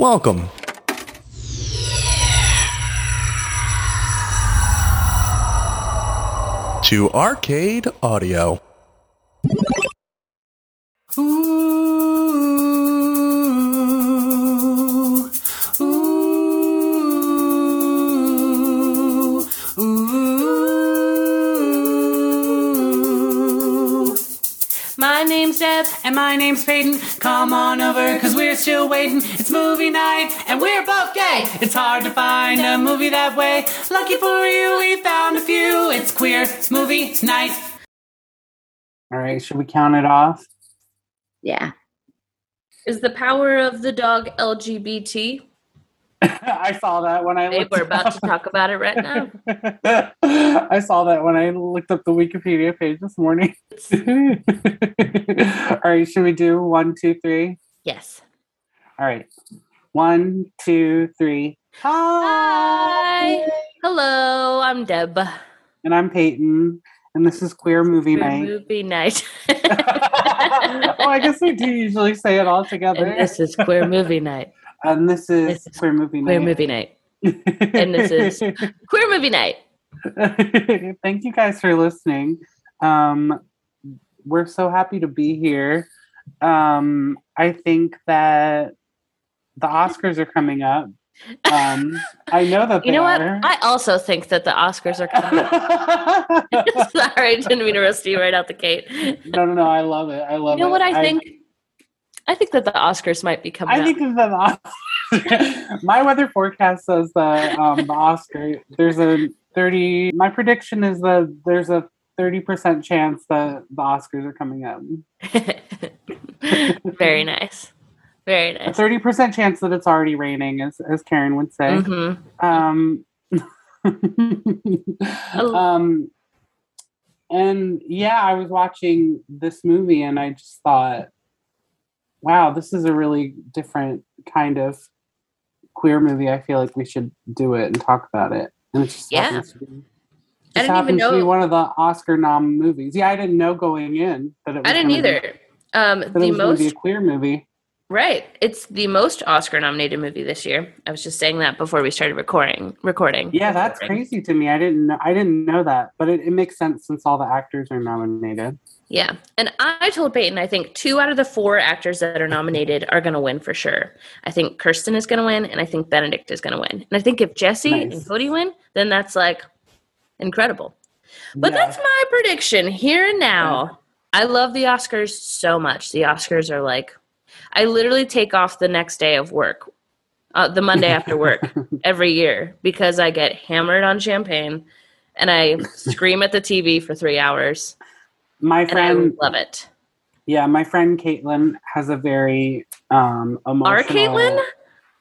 Welcome. To Arcade Audio. Ooh, ooh, ooh. My name's Deb and my name's Peyton. Come on over, cause we're still waiting. It's movie night and we're both gay. It's hard to find a movie that way. Lucky for you, we found a few. It's queer, it's movie night. All right, should we count it off? Yeah. Is the power of the dog LGBT? I saw that when I Hey, looked we're about up. to talk about it right now. I saw that when I looked up the Wikipedia page this morning. All right, should we do one, two, three? Yes. All right, one, two, three. Hi. Hello, I'm Deb. And I'm Peyton, and this is Queer Movie Queer Night. Movie night. oh, I guess we do usually say it all together. and this is Queer Movie night. And this is This is Queer Movie Queer Night. Movie night. and this is- Queer Movie night. Thank you guys for listening. Um, we're so happy to be here. Um, I think that the Oscars are coming up. Um, I know that You know what? are. I also think that the Oscars are coming. up. Sorry, I didn't mean to roast you right out the gate. No, no, no. I love it. I love it. You know what I think? I think that the Oscars might be coming I up. think that the, my weather forecast says that um, the Oscar there's a thirty. My prediction is that there's a thirty percent chance that the Oscars are coming up. Very nice. Very nice. A nice. thirty percent chance that it's already raining, as as Karen would say. hmm Um, um, and yeah, I was watching this movie and I just thought, wow, this is a really different kind of queer movie. I feel like we should do it and talk about it. And it just Yeah. happens to be, I didn't even be know- one of the Oscar nom movies. Yeah, I didn't know going in that it was I didn't be- either. Um, that it the be a most queer movie. right. It's the most Oscar nominated movie this year. I was just saying that before we started recording. Recording. Yeah, that's Recording. crazy to me. I didn't know. I didn't know that, but it, it makes sense since all the actors are nominated. Yeah, and I told Peyton I think two out of the four actors that are nominated are going to win for sure. I think Kirsten is going to win, and I think Benedict is going to win. And I think if Jesse Nice. and Kodi win, then that's like incredible. But Yeah. that's my prediction here and now. I love the Oscars so much. The Oscars are like, I literally take off the next day of work, uh, the Monday after work every year because I get hammered on champagne and I scream at the TV for three hours my friend love it. Yeah, my friend Caitlin has a very um emotional. Our Caitlin?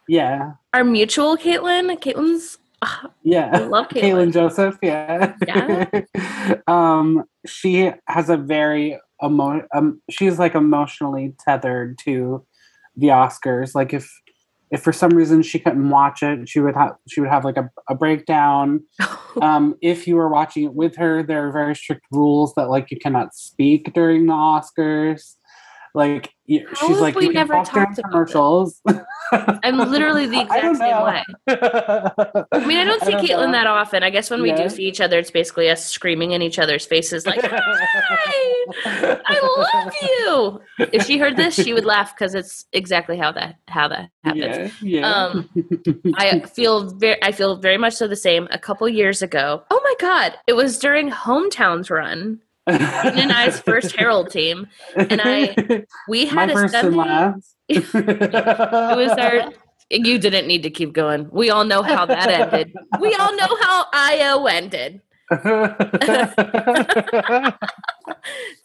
Yeah, Our mutual Caitlin? Caitlin's, ah, yeah. I love Caitlin. Caitlin Joseph. Yeah. Yeah. um, she has a very emo. Um, she's like emotionally tethered to the Oscars. Like if if for some reason she couldn't watch it, she would have she would have like a, a breakdown. um, if you were watching it with her, there are very strict rules that like you cannot speak during the Oscars. Like How she's like we you never talked about commercials. I'm literally the exact same way. I mean, I don't see Caitlin know. that often. I guess when we Yeah. do see each other, it's basically us screaming in each other's faces, like, Hi! I love you. If she heard this, she would laugh because it's exactly how that how that happens. Yeah, yeah. Um, I feel very, I feel very much so the same. A couple years ago, oh my god, it was during Hometowns run, Peyton and I's first Herald team, and I- we my had a first and last. it was our. You didn't need to keep going. We all know how that ended. We all know how IO ended.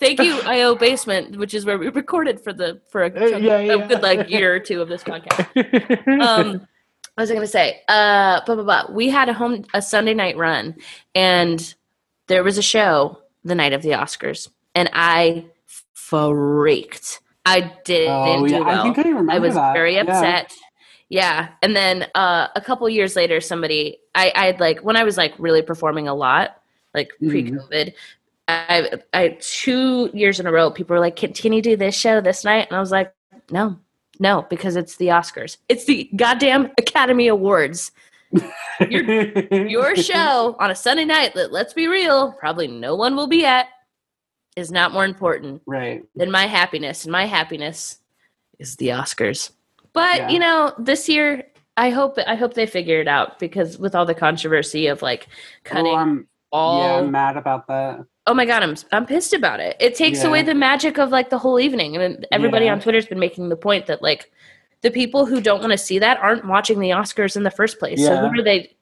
Thank you, IO Basement, which is where we recorded for the for a, Uh, yeah, a yeah. good like year or two of this podcast. um what was I gonna say? Uh blah, blah, blah. we had a home a Sunday night run and there was a show the night of the Oscars and I freaked. I didn't oh do yeah, well. I think I remember I was that. very upset. Yeah. And then uh, a couple years later, somebody, I, I had like, when I was like really performing a lot, like Mhm. pre COVID, I, I, two years in a row, people were like, can, can you do this show this night? And I was like, no, No, because it's the Oscars. It's the goddamn Academy Awards. Your show on a Sunday night that, let's be real, probably no one will be at, is not more important Right. than my happiness. And my happiness is the Oscars. But Yeah. you know, this year I hope I hope they figure it out because with all the controversy of like cutting Oh, I'm, all yeah, I'm mad about that. Oh my god, I'm I'm pissed about it. It takes Yeah. away the magic of like the whole evening. And everybody on Twitter's been making the point that like the people who don't want to see that aren't watching the Oscars in the first place. Yeah. So who are they?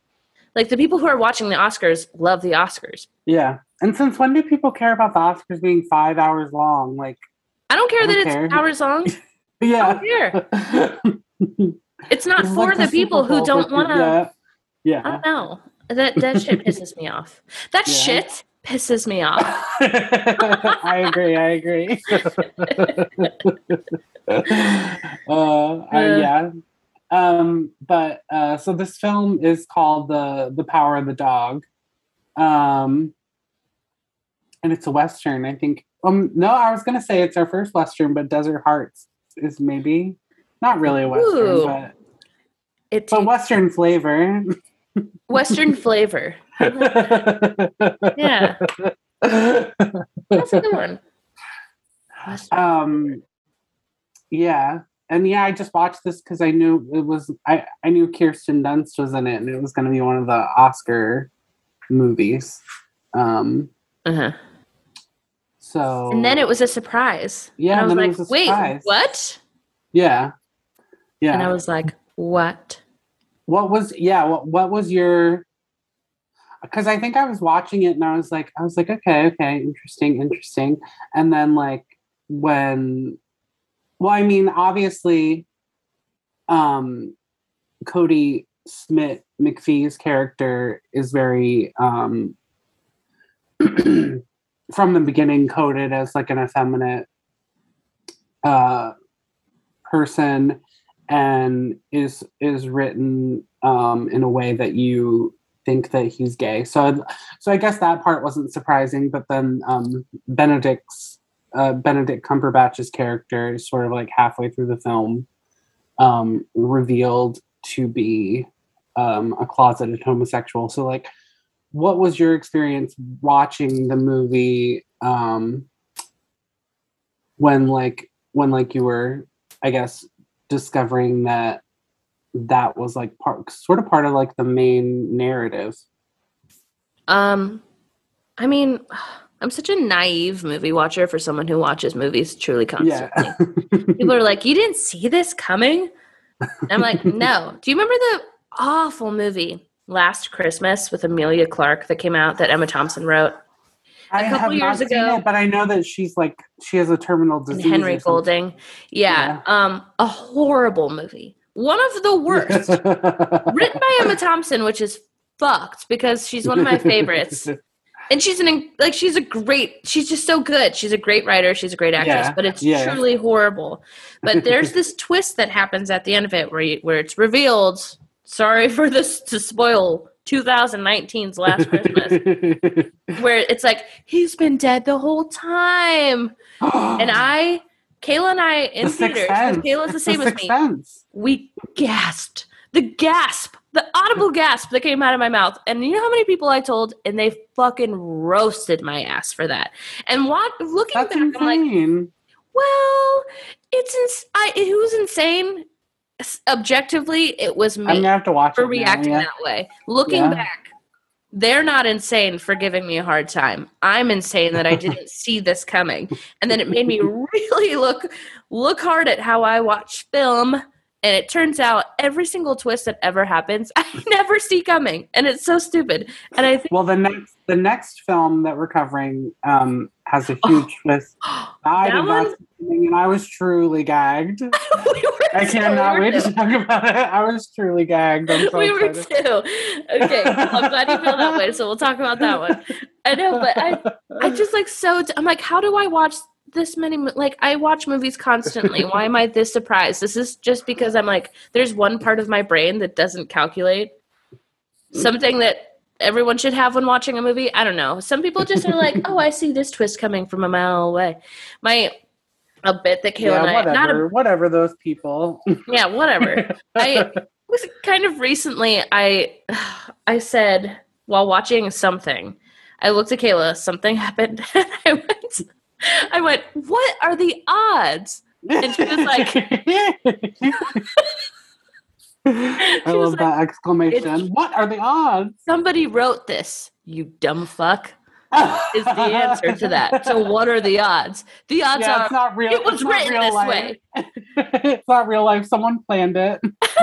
Like the people who are watching the Oscars love the Oscars. Yeah. And since when do people care about the Oscars being five hours long? Like, I don't care I that don't it's care. hours long. I yeah. care. It's not It's for like the people Super who don't want to. Yeah. I don't know. That that shit pisses me off. That Yeah. shit pisses me off. I agree. I agree. uh, I- yeah. Um, but uh, so this film is called the the Power of the Dog, um, and it's a western. I think. Um, no, I was gonna say it's our first western, but Desert Hearts is maybe not really a western, Ooh. but It but takes western flavor. Western flavor. Yeah, that's a good one. Western um yeah and yeah i just watched this because i knew it was i i knew kirsten dunst was in it and it was going to be one of the oscar movies um Uh-huh. so And then it was a surprise. Yeah, and I was like, was wait, what? yeah yeah And I was like, what? What was yeah what, what was your because i think i was watching it and i was like i was like okay okay interesting interesting. And then like when well i mean obviously um kodi smith mcphee's character is very um from the beginning coded as like an effeminate uh person and is is written um, in a way that you think that he's gay. So so I guess that part wasn't surprising. But then um, Benedict's uh, Benedict Cumberbatch's character is sort of like halfway through the film um, revealed to be um, a closeted homosexual. So like, what was your experience watching the movie um, when like when like you were I guess discovering that that was like part sort of part of like the main narrative. Um, I mean, I'm such a naive movie watcher for someone who watches movies truly constantly. Yeah. People are like, "You didn't see this coming?" And I'm like, "No." Do you remember the awful movie Last Christmas with Emilia Clarke that came out that Emma Thompson wrote I couple have years ago- it, but I know that she's like she has a terminal disease. Henry. Golding? Yeah, um, a horrible movie, one of the worst. Written by Emma Thompson, which is fucked because she's one of my favorites. and she's an like she's a great she's just so good she's a great writer she's a great actress Yeah, but it's yeah. truly horrible but there's this twist that happens at the end of it where you, where it's revealed sorry for this to spoil 2019's last christmas where it's like he's been dead the whole time and i kayla and i in The kayla's the same as me Sense. we gasped. The gasp, the audible gasp that came out of my mouth. And you know how many people I told, and they fucking roasted my ass for that. And what looking That's back, I'm like, well, it's ins- I, it was insane. Objectively, it was I'm me gonna have to watch for it now, reacting yeah. that way. Looking Yeah. back, they're not insane for giving me a hard time. I'm insane that I didn't see this coming, and then it made me really look look hard at how I watch film. And it turns out every single twist that ever happens, I never see coming, and it's so stupid. And I think Well, the next the next film that we're covering um, has a huge twist. I did not one? see coming, and I was truly gagged. we were I cannot wait to talk about it. I was truly gagged. I'm so we were excited. too. Okay, I'm glad you feel that way. So we'll talk about that one. I know, but I, I just like so. I'm like, how do I watch this many? Like, I watch movies constantly. Why am I this surprised? This is just because I'm like, there's one part of my brain that doesn't calculate something that everyone should have when watching a movie. I don't know. Some people just are like, oh, I see this twist coming from a mile away. My a bit that Kayla and yeah, I not a whatever, whatever those people. yeah, whatever. I was kind of recently I I said while watching something, I looked at Kayla, something happened, and I went I went, What are the odds? And she was like- I love that exclamation. What are the odds? Somebody wrote this, you dumb fuck. Is the answer to that. So what are the odds? The odds yeah, are it's not real. it was written real this life. way. it's not real life. Someone planned it.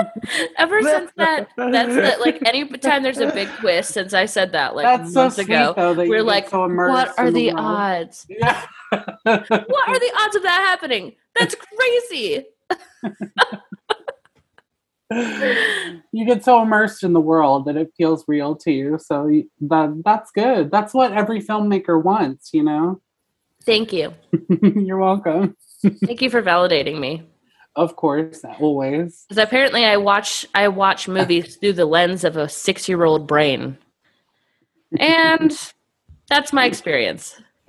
Ever since that, that's the, like any time there's a big twist. Since I said that like That's so months sweet, ago, though. we're like, so what are in the odds? Yeah. What are the odds of that happening? That's crazy. You get so immersed in the world that it feels real to you. So that that's good. That's what every filmmaker wants. You know. Thank you, You're welcome. thank you for validating me. Of course, always. Because apparently, I watch I watch movies through the lens of a six year old brain, and that's my experience.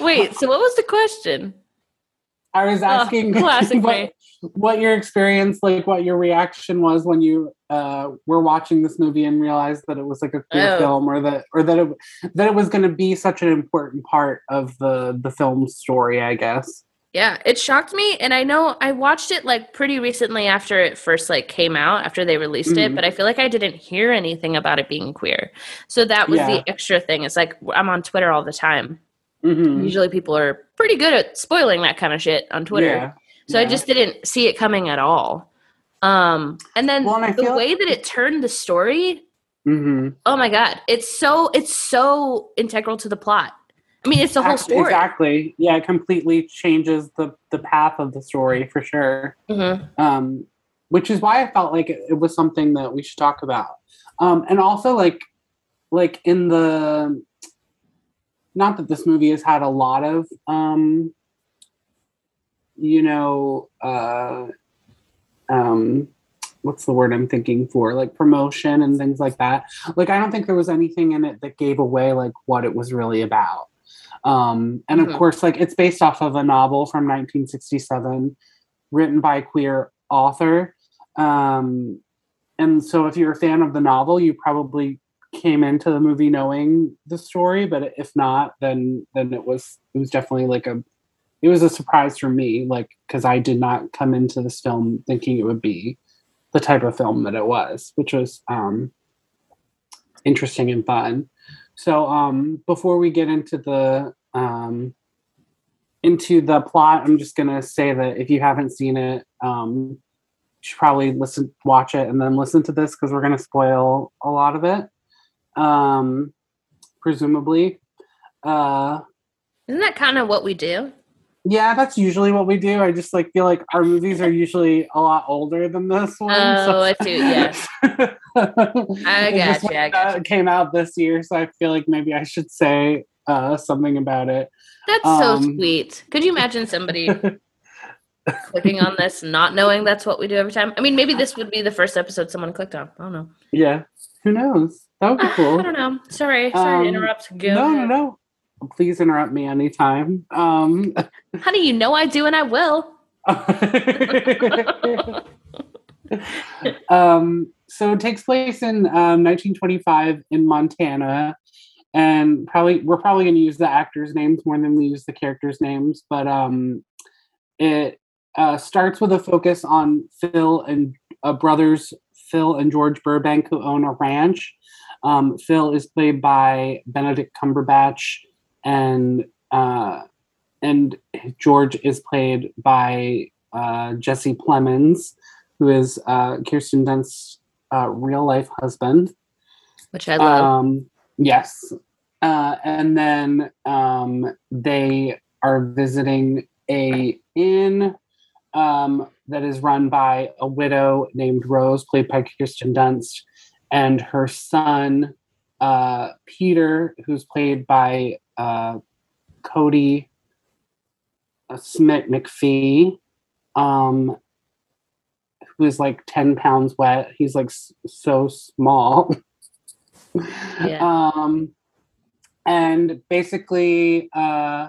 Wait, so what was the question? I was Oh, asking classic what. What your experience, like what your reaction was when you uh, were watching this movie and realized that it was like a queer Oh. film, or that, or that it that it was going to be such an important part of the the film story. I guess. Yeah, it shocked me, and I know I watched it like pretty recently after it first like came out after they released it, Mhm. but I feel like I didn't hear anything about it being queer. So that was Yeah. the extra thing. It's like I'm on Twitter all the time. Mhm. Usually, people are pretty good at spoiling that kind of shit on Twitter. Yeah. So I just didn't see it coming at all. Um, and then Well, and the feel- way that it turned the story, Mhm. oh my god, it's so it's so integral to the plot. I mean, it's the whole story. Exactly. Yeah, it completely changes the the path of the story for sure. Mhm. um, which is why I felt like it, it was something that we should talk about. Um, and also, like, like in the not that this movie has had a lot of, um, you know, uh, um, what's the word I'm thinking for? Like promotion and things like that. Like, I don't think there was anything in it that gave away like what it was really about. Um, and of course, like it's based off of a novel from 1967 written by a queer author. Um, and so if you're a fan of the novel, you probably came into the movie knowing the story, but if not, then then it was it was definitely like a it was a surprise for me, like because I did not come into this film thinking it would be the type of film that it was, which was um, interesting and fun. So um, before we get into the um, into the plot, I'm just gonna say that if you haven't seen it, um, you should probably listen, watch it, and then listen to this because we're gonna spoil a lot of it, um, presumably. Uh, Isn't that kind of what we do? Yeah, that's usually what we do. I just like feel like our movies are usually a lot older than this one. Oh, I see, yes. I gotcha, I uh, came out this year, so I feel like maybe I should say uh, something about it. That's so Um, sweet. Could you imagine somebody clicking on this, not knowing that's what we do every time? I mean, maybe this would be the first episode someone clicked on. I don't know. Yeah, who knows? That would be cool. I don't know. Sorry, sorry Um, to interrupt. Go no, no, no. Please interrupt me anytime. Um, Honey, you know I do, and I will. um, so it takes place in um, 1925 in Montana, and probably we're probably going to use the actors' names more than we use the characters' names. But um, it uh, starts with a focus on Phil and uh, brothers Phil and George Burbank who own a ranch. Um, Phil is played by Benedict Cumberbatch, and uh, and George is played by uh, Jesse Plemons, who is uh, Kirsten Dunst's uh, real life husband. Which I love. Um, yes. Uh, and then um, they are visiting a inn um, that is run by a widow named Rose, played by Kirsten Dunst, and her son, uh, Peter, who's played by uh, Kodi uh, Smith McPhee, um, who is like 10 pounds wet. He's like s- so small. Yeah. Um, and basically, uh,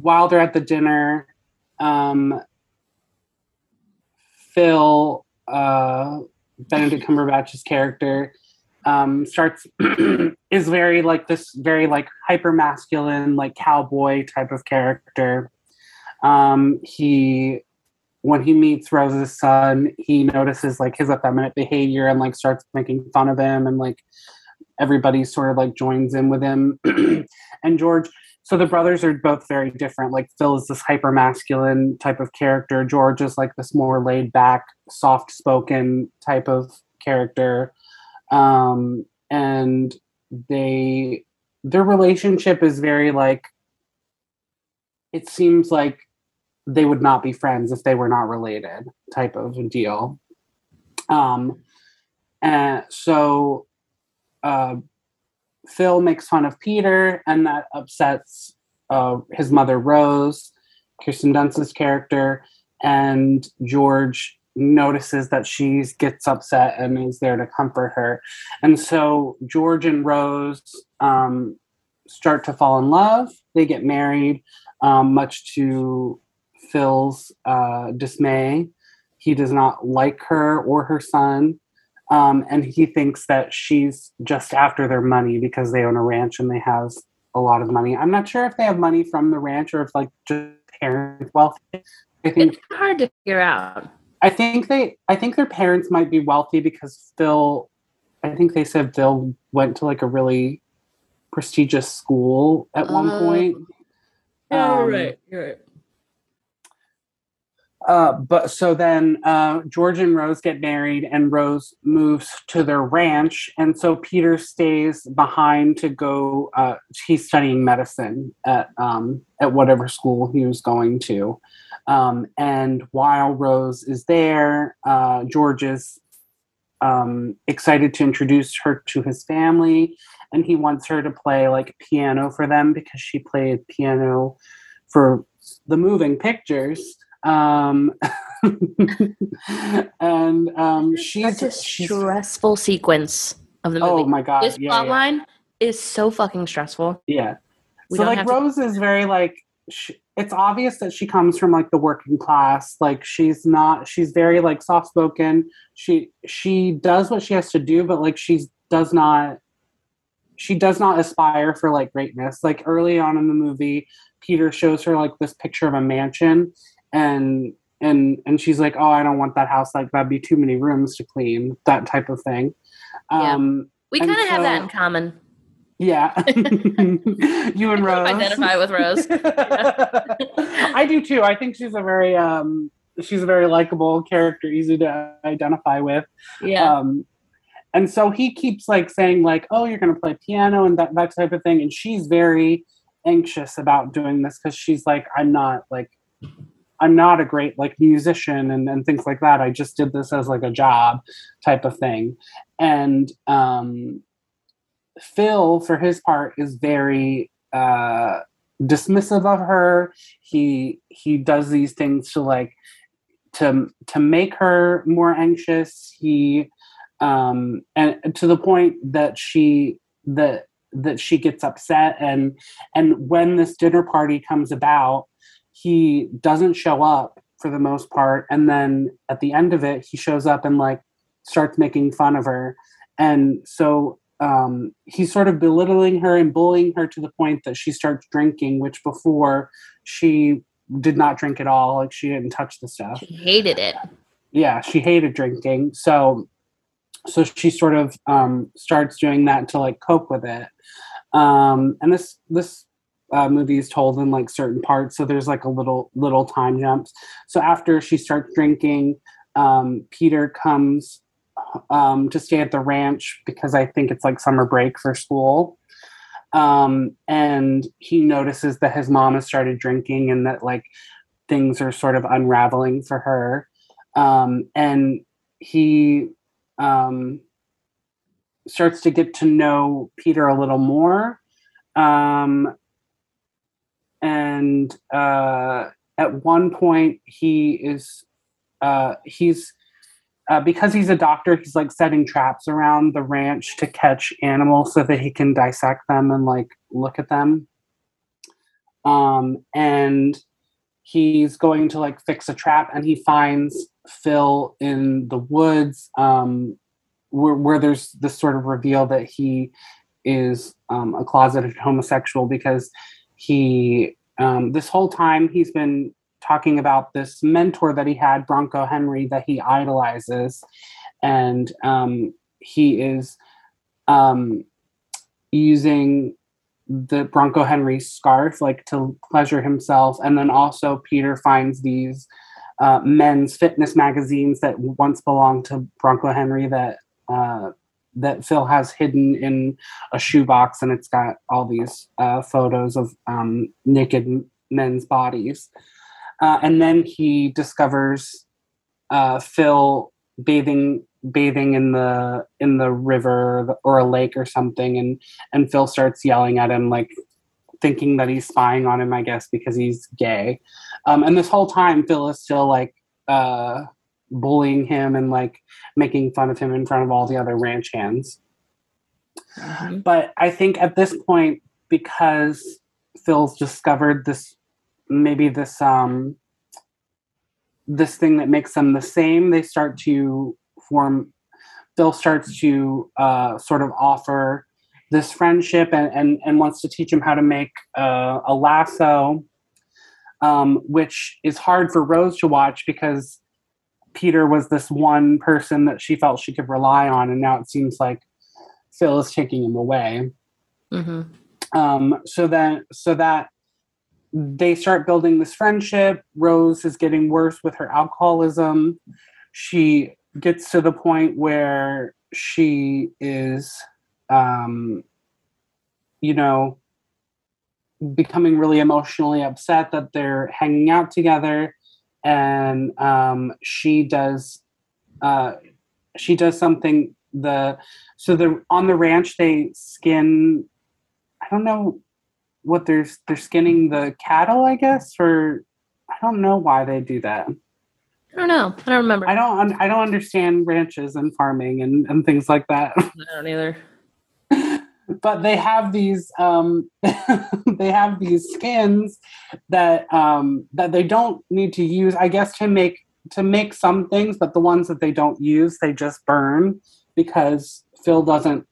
while they're at the dinner, um, Phil, uh, Benedict Cumberbatch's character, um, starts is very like this very like hyper masculine like cowboy type of character. Um, he when he meets Rose's son, he notices like his effeminate behavior and like starts making fun of him and like everybody sort of like joins in with him. and George, so the brothers are both very different. Like Phil is this hyper masculine type of character. George is like this more laid back, soft spoken type of character. Um, and they their relationship is very like it seems like they would not be friends if they were not related type of deal. Um and so uh phil makes fun of peter and that upsets uh his mother rose kirsten dunst's character and george notices that she gets upset and is there to comfort her and so george and rose um start to fall in love they get married um, much to Phil's uh, dismay. He does not like her or her son. Um, and he thinks that she's just after their money because they own a ranch and they have a lot of money. I'm not sure if they have money from the ranch or if like just parents wealthy. I think It's hard to figure out. I think they I think their parents might be wealthy because Phil I think they said Phil went to like a really prestigious school at one Oh. point. Um, You're right. Uh, but so then uh, George and Rose get married, and Rose moves to their ranch, and so Peter stays behind to go. Uh, he's studying medicine at um, at whatever school he was going to, um, and while Rose is there, uh, George is um, excited to introduce her to his family, and he wants her to play like piano for them because she played piano for the moving pictures um and um she's Such a she's stressful sequence of the movie. oh my god this yeah, plot yeah, line is so fucking stressful. yeah. We so like have to- rose is very like sh it's obvious that she comes from like the working class. Like she's not she's very like soft spoken she she does what she has to do but like she does not she does not aspire for like greatness. Like early on in the movie peter shows her like this picture of a mansion and and and she's like oh i don't want that house. Like that'd be too many rooms to clean that type of thing. Yeah. um We kind of have that in common. Yeah you and rose Identify with Rose. I do too. I think she's a very um she's a very likable character, easy to identify with. Yeah. Um and so he keeps like saying like, "Oh, you're going to play piano and that that type of thing." And she's very anxious about doing this cuz she's like, "I'm not like I'm not a great like musician and, and things like that. I just did this as like a job type of thing." And um Phil for his part is very uh dismissive of her. He he does these things to like to to make her more anxious. He um and to the point that she that that she gets upset. And and when this dinner party comes about he doesn't show up for the most part. And then at the end of it he shows up and like starts making fun of her. And so um, he's sort of belittling her and bullying her to the point that she starts drinking, which before she did not drink at all. Like she didn't touch the stuff. she hated it. Yeah, she hated drinking. So, so she sort of um, starts doing that to like cope with it. Um, and this this uh, movie is told in like certain parts, so there's like a little little time jumps. So after she starts drinking, um, Peter comes um, to stay at the ranch because I think it's like summer break for school. Um, and he notices that his mom has started drinking and that like things are sort of unraveling for her. Um, and he um, starts to get to know Peter a little more. Um, and uh, at one point, he is uh, he's uh, because he's a doctor, he's like setting traps around the ranch to catch animals so that he can dissect them and like look at them. um, and he's going to like fix a trap, and he finds Phil in the woods, um, where, where there's this sort of reveal that he is um, a closeted homosexual because he um, this whole time he's been talking about this mentor that he had, Bronco Henry, that he idolizes, and um, he is um, using the Bronco Henry scarf like to pleasure himself, and then also Peter finds these uh, men's fitness magazines that once belonged to Bronco Henry that. Uh, that Phil has hidden in a shoebox, and it's got all these uh, photos of um, naked men's bodies. Uh, and then he discovers uh, Phil bathing bathing in the in the river or a lake or something, and and Phil starts yelling at him like thinking that he's spying on him, I guess, because he's gay. Um, and this whole time, Phil is still like uh, bullying him and like making fun of him in front of all the other ranch hands. Mhm. But I think at this point, because Phil's discovered this, maybe this um, this thing that makes them the same, they start to form. Phil starts to uh, sort of offer this friendship and, and, and wants to teach him how to make uh, a lasso, um, which is hard for Rose to watch because Peter was this one person that she felt she could rely on, and now it seems like Phil is taking him away. Mhm. Um, so then, so that they start building this friendship. Rose is getting worse with her alcoholism. She gets to the point where she is, um, you know, becoming really emotionally upset that they're hanging out together, and um, she does, uh, she does something. The so the on the ranch they skin I don't know what they're they're skinning the cattle, I guess, or I don't know why they do that. I don't know. I don't remember. I don't I don't understand ranches and farming and, and things like that. I don't either. but they have these um, they have these skins that um, that they don't need to use, I guess, to make to make some things, but the ones that they don't use, they just burn because Phil doesn't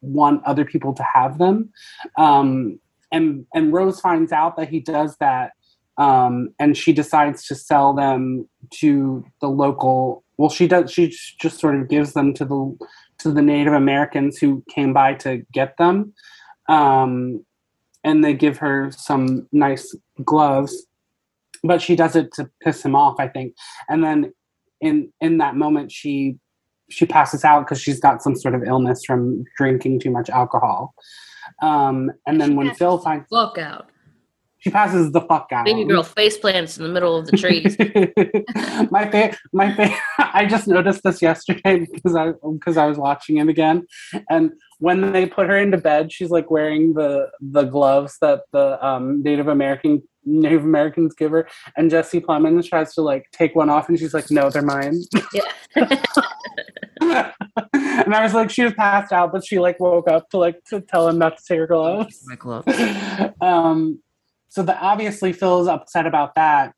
want other people to have them. Um, and and Rose finds out that he does that, um, and she decides to sell them to the local. Well, she does. She just sort of gives them to the to the Native Americans who came by to get them, um, and they give her some nice gloves. But she does it to piss him off, I think. And then in in that moment, she she passes out because she's got some sort of illness from drinking too much alcohol. Um, and then when Phil finds fuck out. she passes the fuck out. Baby girl face plants in the middle of the trees. my fa- my fa- I just noticed this yesterday because I because I was watching it again, and when they put her into bed, she's like wearing the the gloves that the um, Native American Native Americans give her, and Jesse Plemons tries to like take one off, and she's like, "No, they're mine." yeah. and I was like, she was passed out, but she like woke up to like to tell him not to take her gloves. My glove. um, so the obviously Phil's upset about that,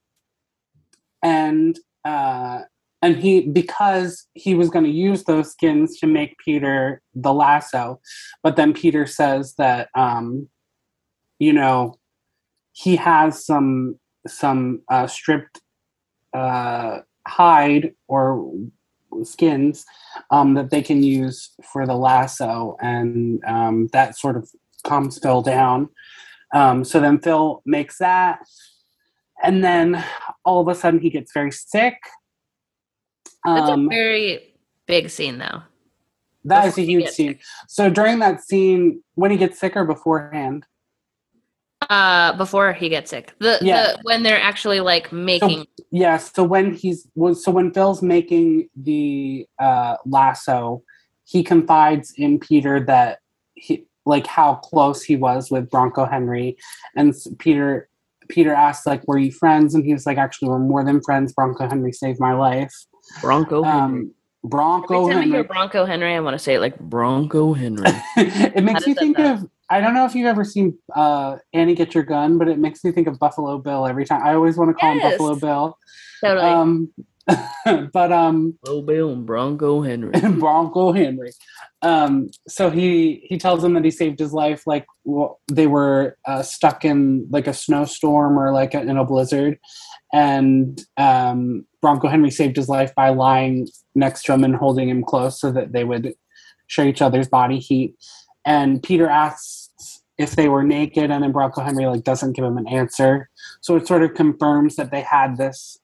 and uh, and he because he was going to use those skins to make Peter the lasso, but then Peter says that um, you know he has some some uh, stripped uh, hide or skins um, that they can use for the lasso, and um, that sort of calms Phil down. Um, so then Phil makes that, and then all of a sudden he gets very sick. That's a Um, very big scene, though. that is a before huge scene. So during that scene, when he gets sicker beforehand, Uh, before he gets sick, the Yeah. the when they're actually like making. yeah. So when he's well, so when Phil's making the uh, lasso, he confides in Peter that he like how close he was with Bronco Henry, and Peter Peter asks like, "Were you friends?" And he was like, "Actually, we're more than friends. Bronco Henry saved my life." Bronco Henry. Um, Bronco Every time I hear Henry. Bronco Henry, I want to say it like Bronco Henry. it makes you think sound? of I don't know if you've ever seen uh, Annie Get Your Gun, but it makes me think of Buffalo Bill every time. I always want to call him Buffalo Bill. Totally. Um, but um, Low Bill and Bronco Henry. And Bronco Henry. Um, so he he tells him that he saved his life. Like well, they were uh, stuck in like a snowstorm or like in a blizzard, and um, Bronco Henry saved his life by lying next to him and holding him close so that they would share each other's body heat. And Peter asks if they were naked, and then Bronco Henry like doesn't give him an answer. So it sort of confirms that they had this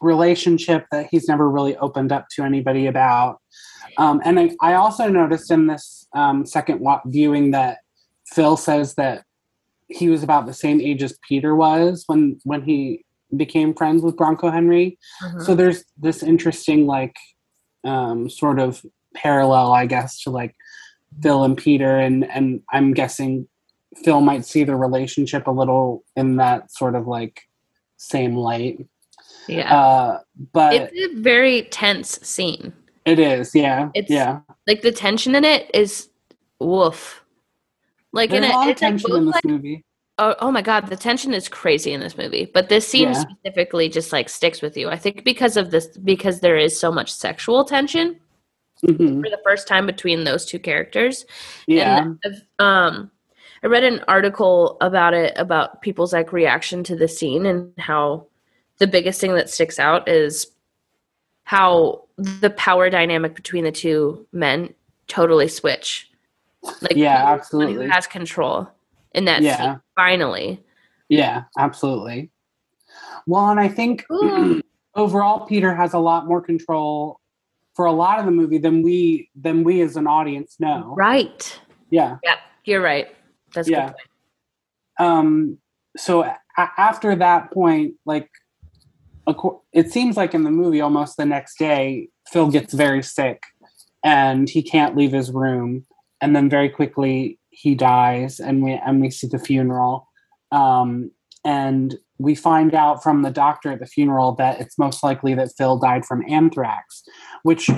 relationship that he's never really opened up to anybody about. Um, and I, I also noticed in this um, second viewing that Phil says that he was about the same age as Peter was when when he became friends with Bronco Henry. Mhm. So there's this interesting like um, sort of parallel, I guess, to like Phil and Peter, and and I'm guessing Phil might see the relationship a little in that sort of like same light. yeah. Uh, but it's a very tense scene. it is, yeah, It's- yeah. Like the tension in it is woof. Like There's in a it, lot of it's like tension both in this like movie. oh, oh my god the tension is crazy in this movie but this scene Yeah. specifically just like sticks with you i think because of this because there is so much sexual tension Mhm. for the first time between those two characters Yeah, and um i read an article about it about people's like reaction to the scene and how the biggest thing that sticks out is how the power dynamic between the two men totally switch like Yeah, who's the one absolutely. who has control in that Yeah. scene finally yeah, absolutely. Well, and I think overall, Peter has a lot more control for a lot of the movie than we than we as an audience know. Right. Yeah. Yeah, you're right. That's Yeah. good um so a- after that point like acco- it seems like in the movie almost the next day phil gets very sick and he can't leave his room and then very quickly he dies and we and we see the funeral um and we find out from the doctor at the funeral that it's most likely that phil died from anthrax which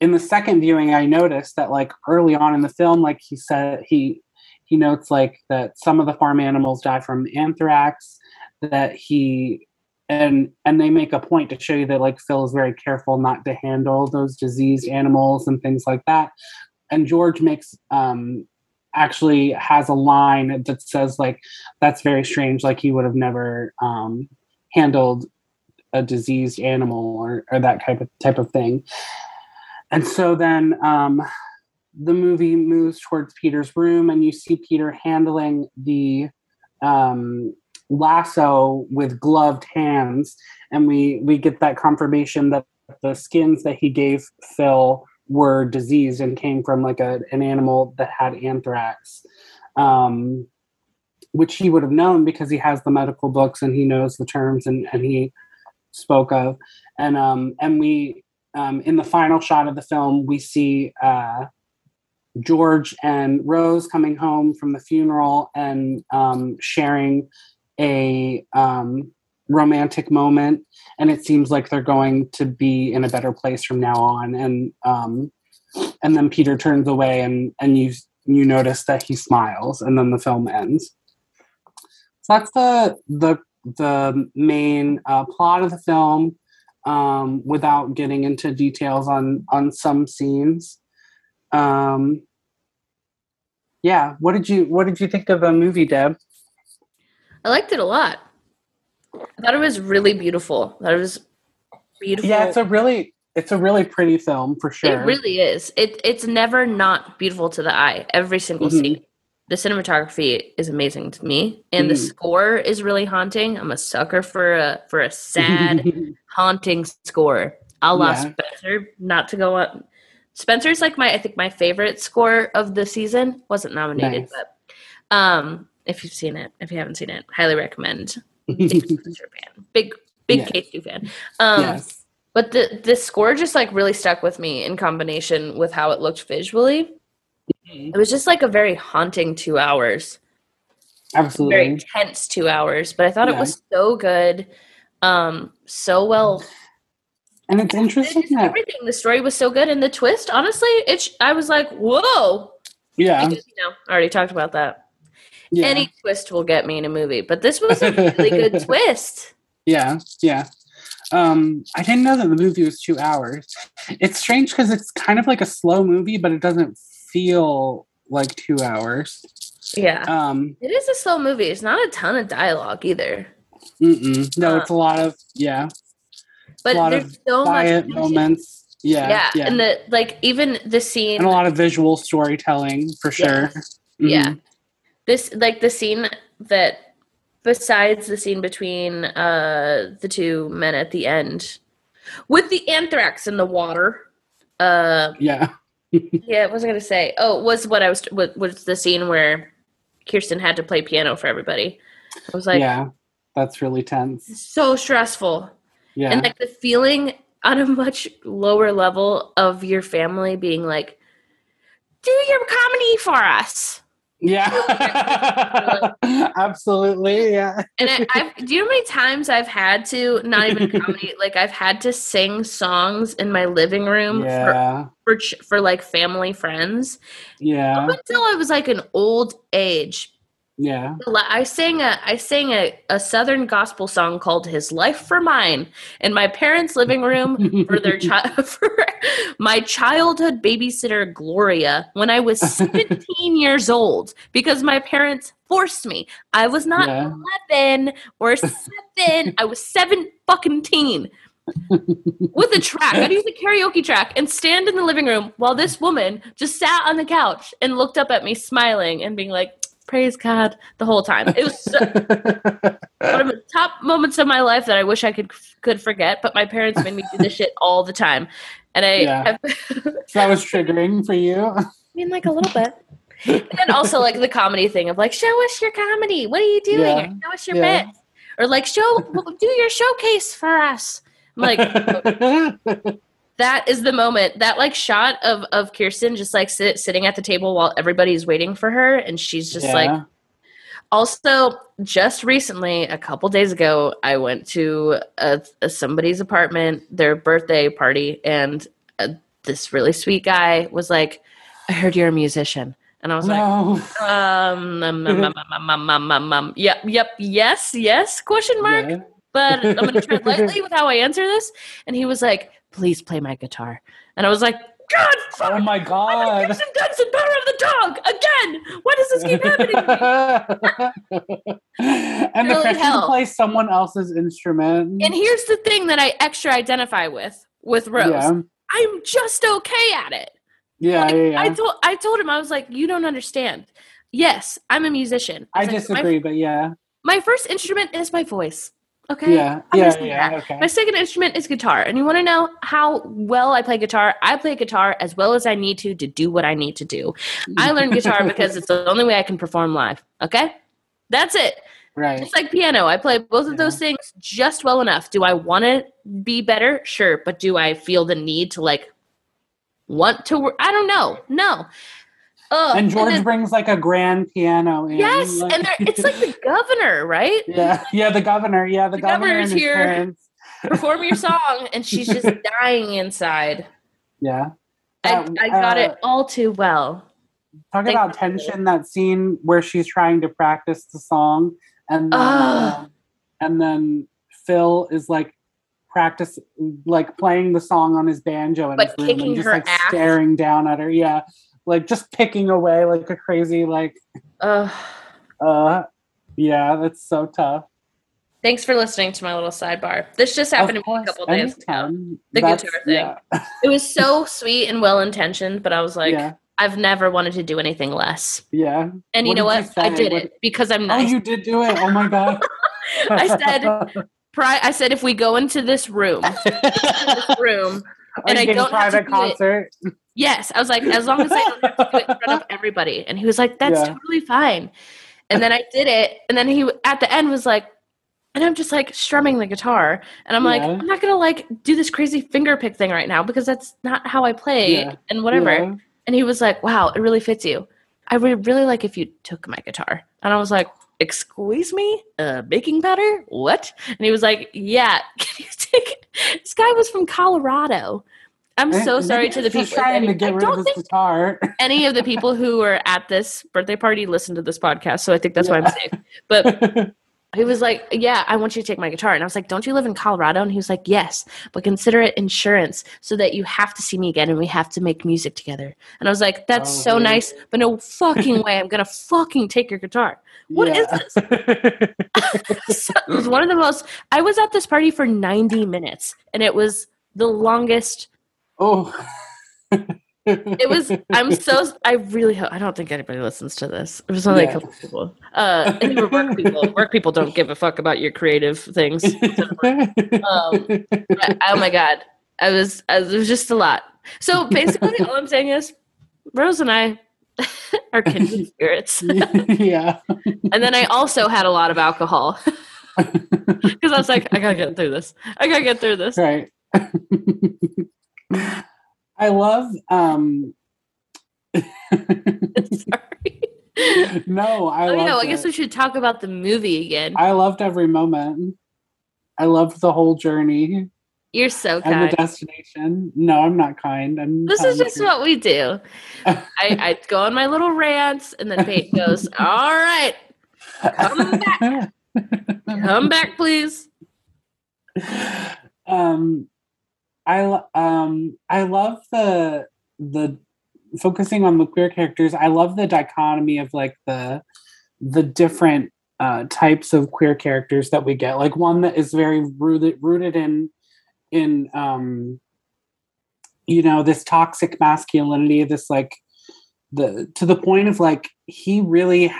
in the second viewing i noticed that like early on in the film like he said he he notes like that some of the farm animals die from anthrax that he and and they make a point to show you that like phil is very careful not to handle those diseased animals and things like that. And george makes um actually has a line that says like that's very strange like he would have never um handled a diseased animal or, or that type of type of thing. And so then um the movie moves towards Peter's room, and you see Peter handling the um, lasso with gloved hands, and we we get that confirmation that the skins that he gave Phil were diseased and came from like a, an animal that had anthrax, um, which he would have known because he has the medical books and he knows the terms and, and he spoke of, and um, and we um, in the final shot of the film we see. Uh, George and Rose coming home from the funeral and um, sharing a um, romantic moment, and it seems like they're going to be in a better place from now on. And um, and then Peter turns away, and and you you notice that he smiles, and then the film ends. So that's the the the main uh, plot of the film, um, without getting into details on on some scenes um yeah what did you what did you think of the movie deb I liked it a lot. I thought it was really beautiful. That was beautiful. yeah it's a really it's a really pretty film for sure It really is. It it's never not beautiful to the eye. Every single Mhm. scene. The cinematography is amazing to me, and the Mhm. score is really haunting. I'm a sucker for a for a sad, haunting score. A la Yeah. Spencer. Not to go up. Spencer's like my I think my favorite score of the season. Wasn't nominated, Nice. but um, if you've seen it, if you haven't seen it, highly recommend. Big fan. Big big Yeah. KStew fan. Um, yes but the the score just like really stuck with me in combination with how it looked visually. It was just like a very haunting two hours, Absolutely. very absolutely tense two hours. But I thought it was so good, um, so well. and it's interesting that everything. The story was so good, and the twist. Honestly, it. sh- I was like, whoa, Yeah. Because, you know, I already talked about that. Yeah. Any twist will get me in a movie, but this was a really good twist. Yeah, yeah. Um, I didn't know that the movie was two hours. It's strange because it's kind of like a slow movie, but it doesn't feel like two hours. Yeah. Um, It is a slow movie. It's not a ton of dialogue either. mm-mm. no, Uh, it's a lot of yeah, But there's so much quiet tension. moments. Yeah, Yeah, yeah, and the like even the scene and a lot of visual storytelling for sure. Yeah. Mhm. This like the scene that besides the scene between uh the two men at the end with the anthrax in the water uh yeah, yeah what was i gonna say? Oh was what i was was, was the scene where kirsten had to play piano for everybody. I was like yeah. That's really tense. so stressful. Yeah, and like the feeling on a much lower level of your family being like do your comedy for us yeah, absolutely. Yeah, And I, I've, do you know how many times I've had to, not even comedy, like I've had to sing songs in my living room for, yeah, for, ch- for like family friends yeah, up until I was like an old age. Yeah. I sang a I sang a, a southern gospel song called "His Life for Mine" in my parents' living room for their child for my childhood babysitter Gloria when I was 17 years old because my parents forced me. I was not Yeah. 11 or 7. I was 7 fucking teen. With a track. I'd use a karaoke track and stand in the living room while this woman just sat on the couch and looked up at me smiling and being like, Praise God the whole time. It was so, one of the top moments of my life that I wish I could could forget, but my parents made me do this shit all the time. And I, Yeah. I So that was triggering for you. I mean, like a little bit. and also like the comedy thing of like, show us your comedy. What are you doing? Yeah. Show us your Yeah. bit. Or like, show do your showcase for us. I'm like, that is the moment that like shot of of kirsten just like sit, sitting at the table while everybody's waiting for her and she's just yeah. like also just recently a couple days ago i went to a, a somebody's apartment their birthday party and uh, this really sweet guy was like i heard you're a musician and I was no. like, um, um, um, um, yep, yep, yes, yes, question mark. Yeah. But I'm going to tread lightly with how I answer this. And he was like, please play my guitar. And I was like, God, oh fuck, Oh my god. Kirsten Dunst in Power of the Dog again. Why does this keep happening to me? and the Really pressure hell. to play someone else's instrument. And here's the thing that I extra identify with with Rose. Yeah. I'm just okay at it. Yeah, Like, yeah, yeah. I told I told him I was like, you don't understand. Yes, I'm a musician. I was like, my- disagree, but yeah. My, first instrument is my voice. Okay. Yeah, yeah, Understand yeah. that. Okay. My second instrument is guitar. And you want to know how well I play guitar? I play guitar as well as I need to to do what I need to do. I learned guitar because it's the only way I can perform live. Okay? That's it. right. It's like piano. I play both of those things just well enough. Do I want to be better? Sure. But do I feel the need to like want to work? I don't know. No. And George then- brings like a grand piano in. yes. like- And it's like the governor, right? yeah, yeah, the governor. Yeah, the, The governor governor's here. Perform your song. And she's just dying inside. Yeah. I, Um, I got uh, it all too well. Talk Thank about tension. That scene where she's trying to practice the song, and then, um, and then Phil is like practice, like playing the song on his banjo in But kicking and just her like ass. staring down at her. Yeah, like just picking away like a crazy like. uh uh Yeah, that's so tough. Thanks for listening to my little sidebar. This just happened Of to me a couple days ago. The That's- guitar thing. Yeah, It was so sweet and well intentioned, but I was like, yeah, I've never wanted to do anything less. yeah. And you What know did you what? I did What- it because I'm Oh, you did do it. Oh my god. I said, Pri- I said, if we go into this room, this room, and I don't have to private do it- concert. Yes, I was like, as long as I don't have to do it in front of everybody. And he was like, that's Yeah. totally fine. And then I did it, and then he at the end was like, and I'm just like strumming the guitar, and I'm like, I'm not gonna like do this crazy finger pick thing right now because that's not how I play Yeah. and whatever. Yeah. And he was like, wow, it really fits you. I would really like if you took my guitar. And I was like, excuse me, uh, baking powder? What? And he was like, yeah, can you take it? This guy was from Colorado. I'm so sorry to the people. trying to I get rid don't of think guitar. any of the people who were at this birthday party listened to this podcast, so I think that's why I'm Yeah. safe. But he was like, "Yeah, I want you to take my guitar," and I was like, "Don't you live in Colorado?" And he was like, "Yes, but consider it insurance so that you have to see me again and we have to make music together." And I was like, "That's Oh, so yeah. nice, but no fucking way, I'm gonna fucking take your guitar." What is this? So it was one of the most. I was at this party for 90 minutes, and it was the longest. Oh. It was. I'm so. I really. I don't think anybody listens to this. It was only Yeah. a couple people. Uh, and they were work people. Work people don't give a fuck about your creative things. Um, oh my god, I was. I, it was just a lot. So basically, all I'm saying is, Rose and I are kindred spirits. yeah. And then I also had a lot of alcohol because I was like, I gotta get through this. I gotta get through this. Right. I love um Sorry. no, I oh yeah, well, I guess we should talk about the movie again. I loved every moment. I loved the whole journey You're so and kind. the destination. No, I'm not kind. I'm This is just what we do. I, I go on my little rants, and then Peyton goes, "All right, come back. come back, please." um i um i love the the focusing on the queer characters i love the dichotomy of like the the different uh types of queer characters that we get. Like one that is very rooted rooted in in um you know this toxic masculinity this like the to the point of like he really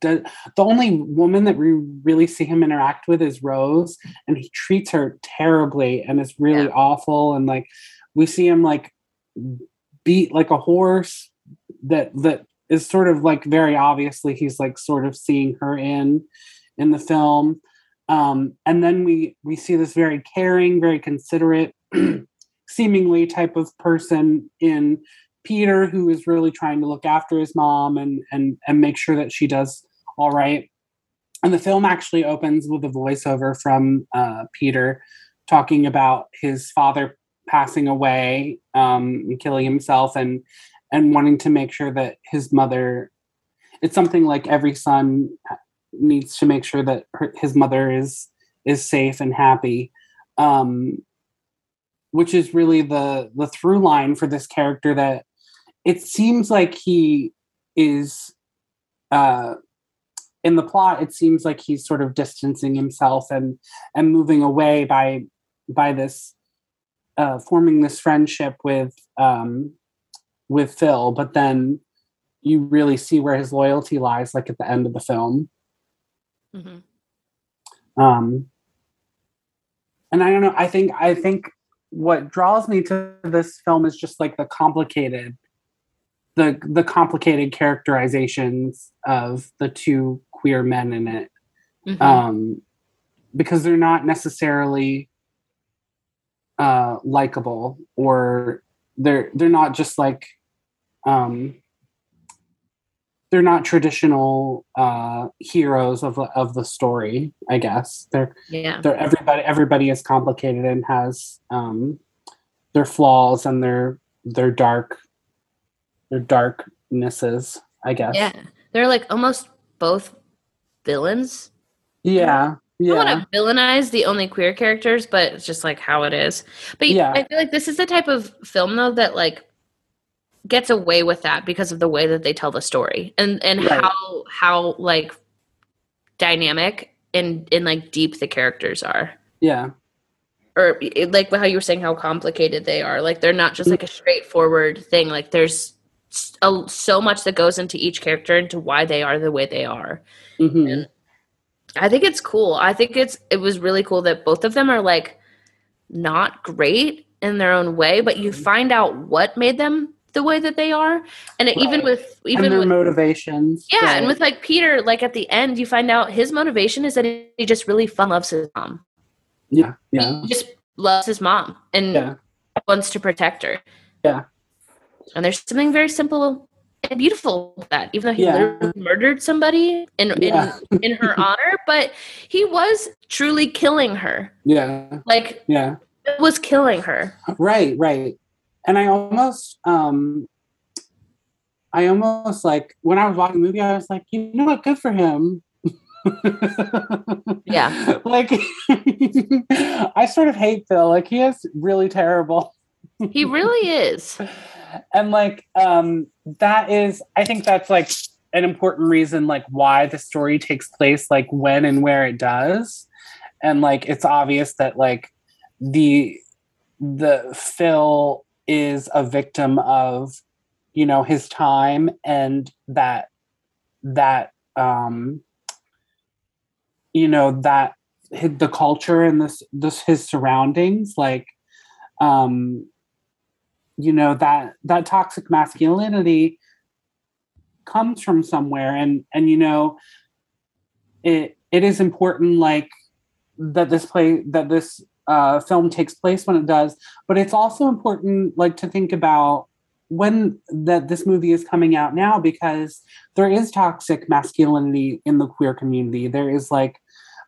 the, the only woman that we really see him interact with is Rose, and he treats her terribly, and it's really Yeah. awful. And like we see him like beat like a horse that that is sort of like very obviously he's like sort of seeing her in in the film. Um, and then we we see this very caring, very considerate, seemingly type of person in Peter, who is really trying to look after his mom and and and make sure that she does all right. And the film actually opens with a voiceover from uh, Peter talking about his father passing away, um, killing himself, and and wanting to make sure that his mother. It's something like every son needs to make sure that her, his mother is is safe and happy. Um, which is really the the through line for this character that it seems like he is uh in the plot it seems like he's sort of distancing himself and and moving away by by this uh forming this friendship with um with Phil but then you really see where his loyalty lies like at the end of the film Mhm. um and i don't know i think i think what draws me to this film is just like the complicated the the complicated characterizations of the two queer men in it Mhm. um because they're not necessarily uh likable or they're they're not just like um they're not traditional uh heroes of the- of the story i guess they're yeah. they're everybody everybody is complicated and has um their flaws and their their dark their darknesses i guess Yeah. They're like almost both villains. yeah I don't yeah want to villainize the only queer characters, but it's just like how it is. But Yeah. I feel like this is the type of film though that like gets away with that because of the way that they tell the story and and Right. how how like dynamic and and like deep the characters are. yeah Or like how you were saying how complicated they are. Like they're not just like a mm. straightforward thing. Like there's a, so much that goes into each character into why they are the way they are. Mhm. I think it's cool. I think it's it was really cool that both of them are like not great in their own way, but you find out what made them the way that they are. And it, even Right. with and even their with motivations yeah, and with like Peter, like at the end, you find out his motivation is that he just really fun loves his mom. yeah yeah He just loves his mom and yeah wants to protect her. Yeah. And there's something very simple and beautiful that, even though he Yeah. murdered somebody in Yeah. in, in her honor, but he was truly killing her. yeah Like yeah it was killing her. right right and I almost um I almost like when I was watching the movie, I was like, you know what, good for him. Yeah. like I sort of hate Phil. Like he is really terrible. He really is. And like um that is i think that's like an important reason like why the story takes place like when and where it does. And like it's obvious that like the the phil is a victim of you know his time and that that um you know that the culture and this this his surroundings like um you know that that toxic masculinity comes from somewhere. And and you know it it is important like that this play that this uh film takes place when it does. But it's also important like to think about when that this movie is coming out now because there is toxic masculinity in the queer community. There is like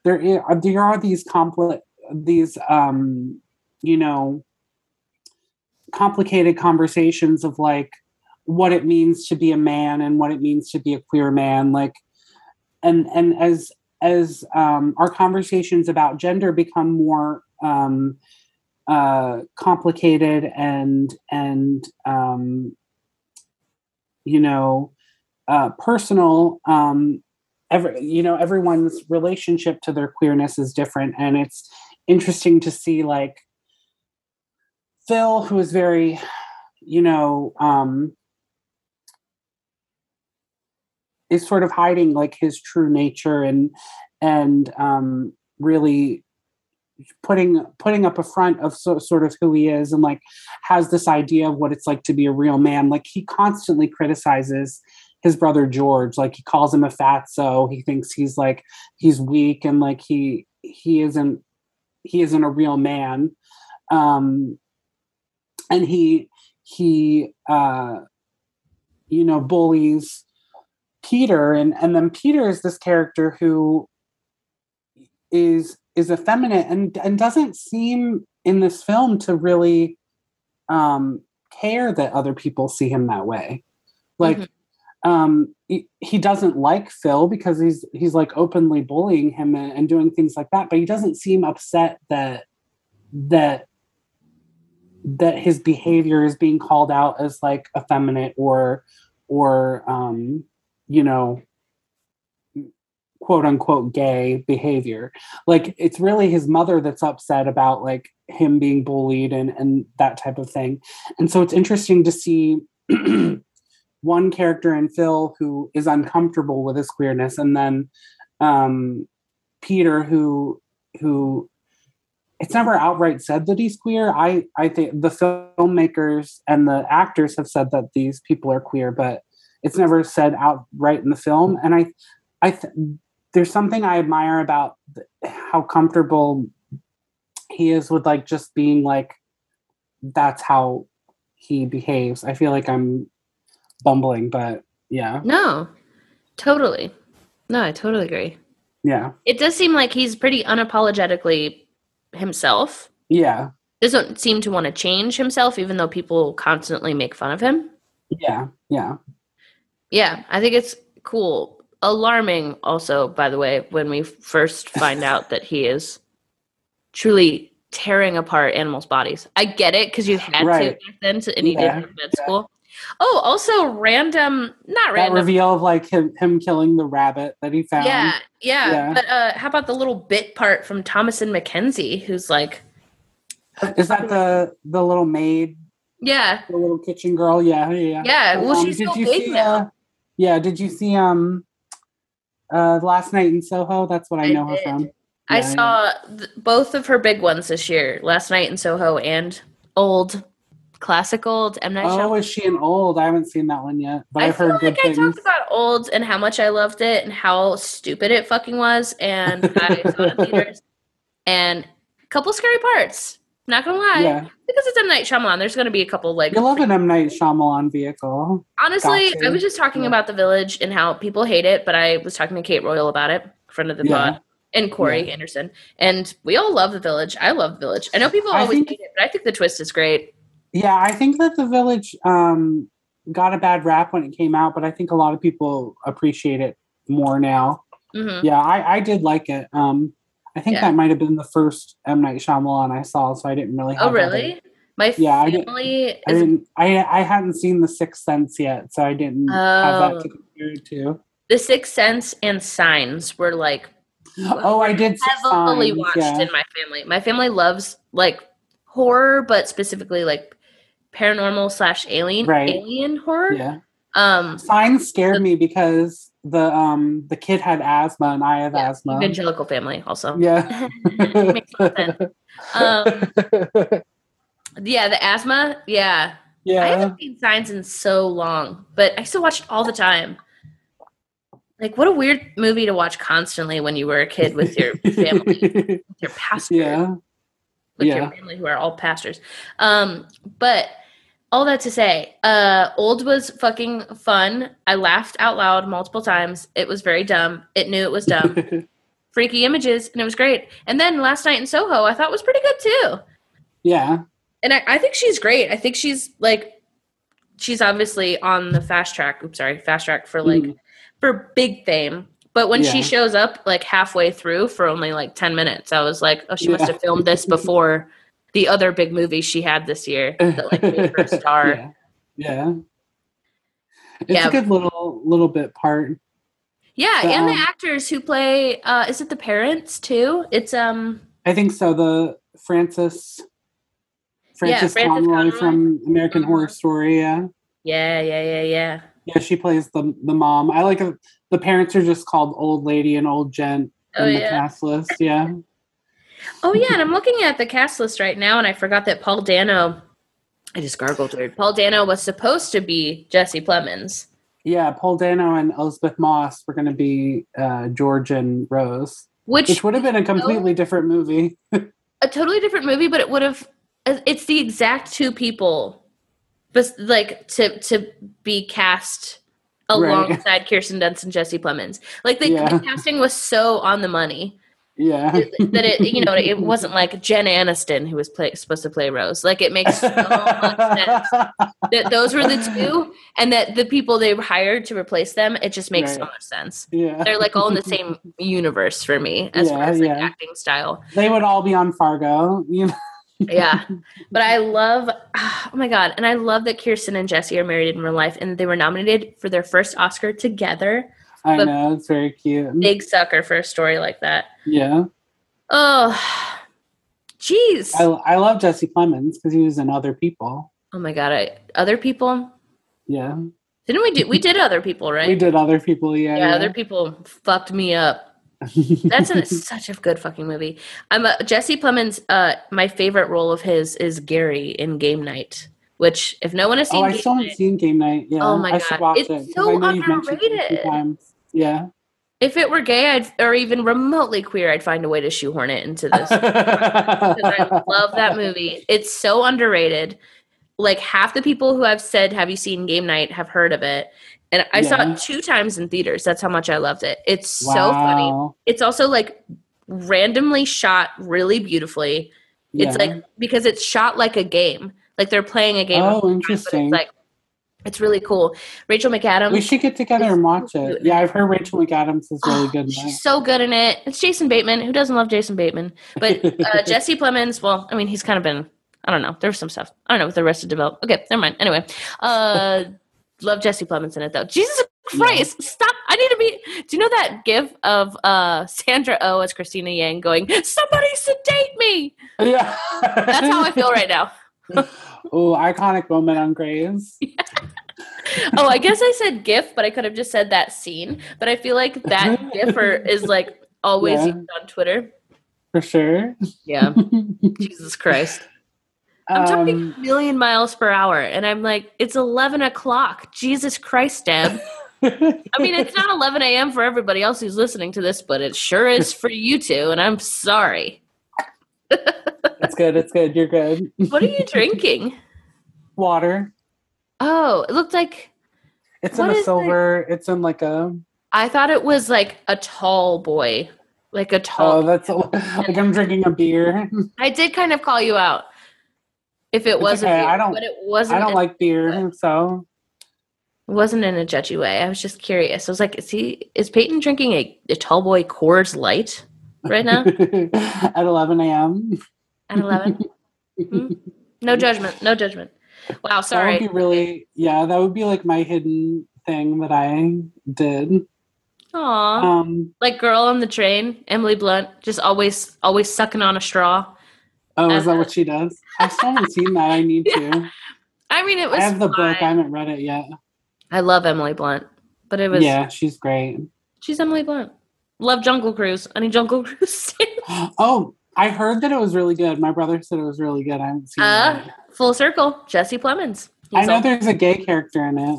there is, there are these complex these um you know complicated conversations of like what it means to be a man and what it means to be a queer man like and and as as um, our conversations about gender become more um, uh, complicated and and um, you know uh, personal um, every you know everyone's relationship to their queerness is different. And it's interesting to see like Phil, who is very, you know, um, is sort of hiding like his true nature and and um, really putting putting up a front of so, sort of who he is and like has this idea of what it's like to be a real man. Like he constantly criticizes his brother George. Like he calls him a fatso. He thinks he's like he's weak and like he he isn't he isn't a real man. Um, and he he uh you know bullies peter and and then peter is this character who is is effeminate and and doesn't seem in this film to really um care that other people see him that way like Mhm. um he, he doesn't like phil because he's he's like openly bullying him and, and doing things like that but he doesn't seem upset that that that his behavior is being called out as like effeminate or or um you know quote unquote gay behavior. Like it's really his mother that's upset about like him being bullied and and that type of thing. And so it's interesting to see one character in phil who is uncomfortable with his queerness and then um peter who who it's never outright said that he's queer. I I think the filmmakers and the actors have said that these people are queer, but it's never said outright in the film. And I I th- there's something I admire about th- how comfortable he is with like just being like that's how he behaves. I feel like I'm bumbling, but yeah, No, totally. No, I totally agree. yeah, It does seem like he's pretty unapologetically himself. yeah, Doesn't seem to want to change himself, even though people constantly make fun of him. yeah, yeah, Yeah, I think it's cool. Alarming, also, by the way, when we first find out that he is truly tearing apart animals' bodies. I get it because you had Right. to back then, to, and he Yeah, did in med school. Oh, also random, not that random. reveal of like him him killing the rabbit that he found. Yeah, yeah, Yeah. But uh, how about the little bit part from Thomasin McKenzie, who's like, Is that the the little maid, yeah, the little kitchen girl? Yeah, yeah, yeah. Well, Um, she's did so you big see, now. uh, yeah, did you see um uh last night in Soho? That's what I, I know her did. from. I Yeah, yeah. saw th- both of her big ones this year, last night in Soho and old, classic old M Night Oh, Shyamalan. is she an old? I haven't seen that one yet, but I I've feel heard like good I talked about old and how much I loved it and how stupid it fucking was, and I saw it in theaters and a couple scary parts. Not gonna lie, yeah, because it's M Night Shyamalan. There's gonna be a couple like you love an M Night Shyamalan vehicle. Honestly. I was just talking Yeah. about The Village and how people hate it, but I was talking to Kate Royal about it, friend of the Yeah. pod, and Corey Anderson, and we all love The Village. I love The Village. I know people always think- hate it, but I think the twist is great. Yeah, I think that the village um, got a bad rap when it came out, but I think a lot of people appreciate it more now. hmm Yeah, I, I did like it. Um, I think Yeah. that might have been the first M Night Shyamalan I saw, so I didn't really. Have Oh, really? My Yeah, I family I is didn't. I I hadn't seen The Sixth Sense yet, so I didn't have Oh. that to compare to. The Sixth Sense and Signs were like Oh, I did. heavily Signs, watched yeah. in my family. My family loves like horror, but specifically like paranormal slash alien Right. alien horror. Yeah, Um, Signs scared me because the um the kid had asthma and I have Yeah, asthma. evangelical family also. Yeah. Makes sense. Um, yeah, the asthma. Yeah, Yeah. I haven't seen Signs in so long, but I still watch it all the time. Like, what a weird movie to watch constantly when you were a kid with your family, with your pastor. yeah. with Yeah. your family who are all pastors. Um, but all that to say, uh, old was fucking fun. I laughed out loud multiple times. It was very dumb. It knew it was dumb. Freaky images, and it was great. And then last night in Soho, I thought was pretty good too. yeah. And I, I think she's great. I think she's like, she's obviously on the fast track. Oops, sorry, fast track for like Mhm. for big fame. But when she shows up like halfway through for only like 10 minutes, I was like, oh, she must have filmed this before the other big movie she had this year that like made her star. Yeah. Yeah. It's Yeah. a good little little bit part. Yeah, The, and the um, actors who play uh is it the parents too? It's um I think so. The Frances Francis, Frances Conroy Conroy. from American. Horror Story. Yeah. yeah, yeah, yeah, yeah. Yeah, she plays the the mom. I like it. The parents are just called old lady and old gent Oh in the yeah. cast list. Yeah. Oh yeah, and I'm looking at the cast list right now and I forgot that Paul Dano I just gargled weird. Paul Dano was supposed to be Jesse Plemons. Yeah, Paul Dano and Elisabeth Moss were going to be uh, George and Rose, Which which would have been a completely different movie. a totally different movie, but it would have. It's the exact two people, but like to to be cast Right. alongside Kirsten Dunst and Jesse Plemons. Like the, Yeah. the casting was so on the money yeah. that it you know it wasn't like Jen Aniston who was play, supposed to play Rose. Like it makes so much sense that those were the two, and that the people they hired to replace them. It just makes so much sense. yeah. They're like all in the same universe for me as far as like yeah. acting style. They would all be on Fargo. You know? yeah but i love ah, oh my god and i love that kirsten and jesse are married in real life and they were nominated for their first oscar together I know. It's very cute. big sucker for a story like that Yeah. oh jeez I, I love Jesse Plemons because he was in Other People. oh my god I, other people Yeah. didn't we do we did other people right We did Other People. Yeah. yeah, other people fucked me up that's a, such a good fucking movie i'm a, jesse plemons uh my favorite role of his is gary in game night which if no one has seen oh, I Game still Night- haven't seen Game Night. Yeah. Oh my God. It's it. so you've it a few underrated. times. Yeah. if it were gay I'd, or even remotely queer i'd find a way to shoehorn it into this because I love that movie. It's so underrated. Like half the people who have said, "Have you seen Game Night?" have heard of it, and I saw it two times in theaters. That's how much I loved it. It's so funny. It's also like randomly shot really beautifully. It's like because it's shot like a game, like they're playing a game. Oh, but interesting. It's like it's really cool. Rachel McAdams. we should get together and watch it. Yeah, I've heard Rachel McAdams is really Oh, good in that. She's so good in it. It's Jason Bateman. Who doesn't love Jason Bateman? But uh, Jesse Plemons, well, I mean, he's kind of been, I don't know. There's some stuff. I don't know with the rest of develop. Okay, never mind. Anyway, uh, love Jesse Plemons in it though. Jesus Christ, stop. I need to be. Do you know that gif of uh, Sandra Oh as Cristina Yang going, somebody sedate me? Yeah. That's how I feel right now. oh, iconic moment on Grey's. Oh, I guess I said gif, but I could have just said that scene. But I feel like that giffer is like always Yeah. used on Twitter. For sure. Yeah. Jesus Christ. I'm talking Um, a million miles per hour, and I'm like, it's 11 o'clock. Jesus Christ, Deb. I mean, it's not 11 a.m. for everybody else who's listening to this, but it sure is for you two, and I'm sorry. it's good. It's good. You're good. What are you drinking? Water. Oh, it looked like It's in a silver. It's in like a. I thought it was like a tall boy, like a tall. Oh, that's like I'm drinking a beer. I did kind of call you out. If it was okay, a beer, I don't- but it wasn't. I don't like beer, so It wasn't in a judgy way. I was just curious. I was like, is he? Is Peyton drinking a, a tall boy Coors Light right now at 11 a.m. at eleven? Hmm? No judgment. No judgment. Wow. Sorry. That would be really, yeah, that would be like my hidden thing that I did. Aw. Um, like girl on the train, Emily Blunt, just always always sucking on a straw. oh, is that Uh, what she does? I still haven't seen that. I need to. I mean, it was. I have the book. I haven't read it yet. I love Emily Blunt, but it was. Yeah, she's great. She's Emily Blunt. Love Jungle Cruise. Any Jungle Cruise? Oh, I heard that it was really good. My brother said it was really good. I haven't seen uh, it. Full circle. Jesse Plemons. I know all- there's a gay character in it.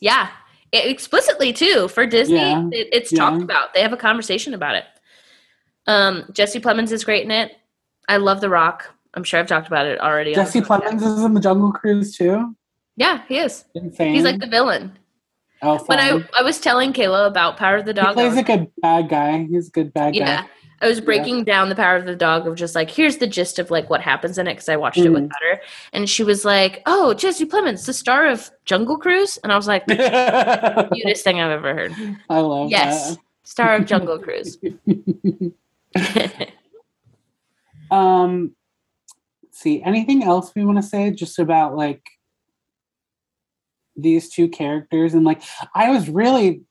Yeah, it, explicitly too for Disney. Yeah, It, it's yeah. talked about. They have a conversation about it. Um, Jesse Plemons is great in it. I love The Rock. I'm sure I've talked about it already. Jesse. Plemons is in the Jungle Cruise too. Yeah, he is. Insane. He's like the villain. oh, When I. I was telling Kayla about Power of the Dog, I plays was- a good bad guy. He's a good bad yeah, guy. I was breaking down the Power of the Dog of just like here's the gist of like what happens in it because I watched it with Mhm. her, and she was like, "Oh, Jesse Plemons, the star of Jungle Cruise," and I was like, "Cutest thing I've ever heard." I love Yes, star of Jungle Cruise. Um, see anything else we want to say just about like these two characters and like I was really,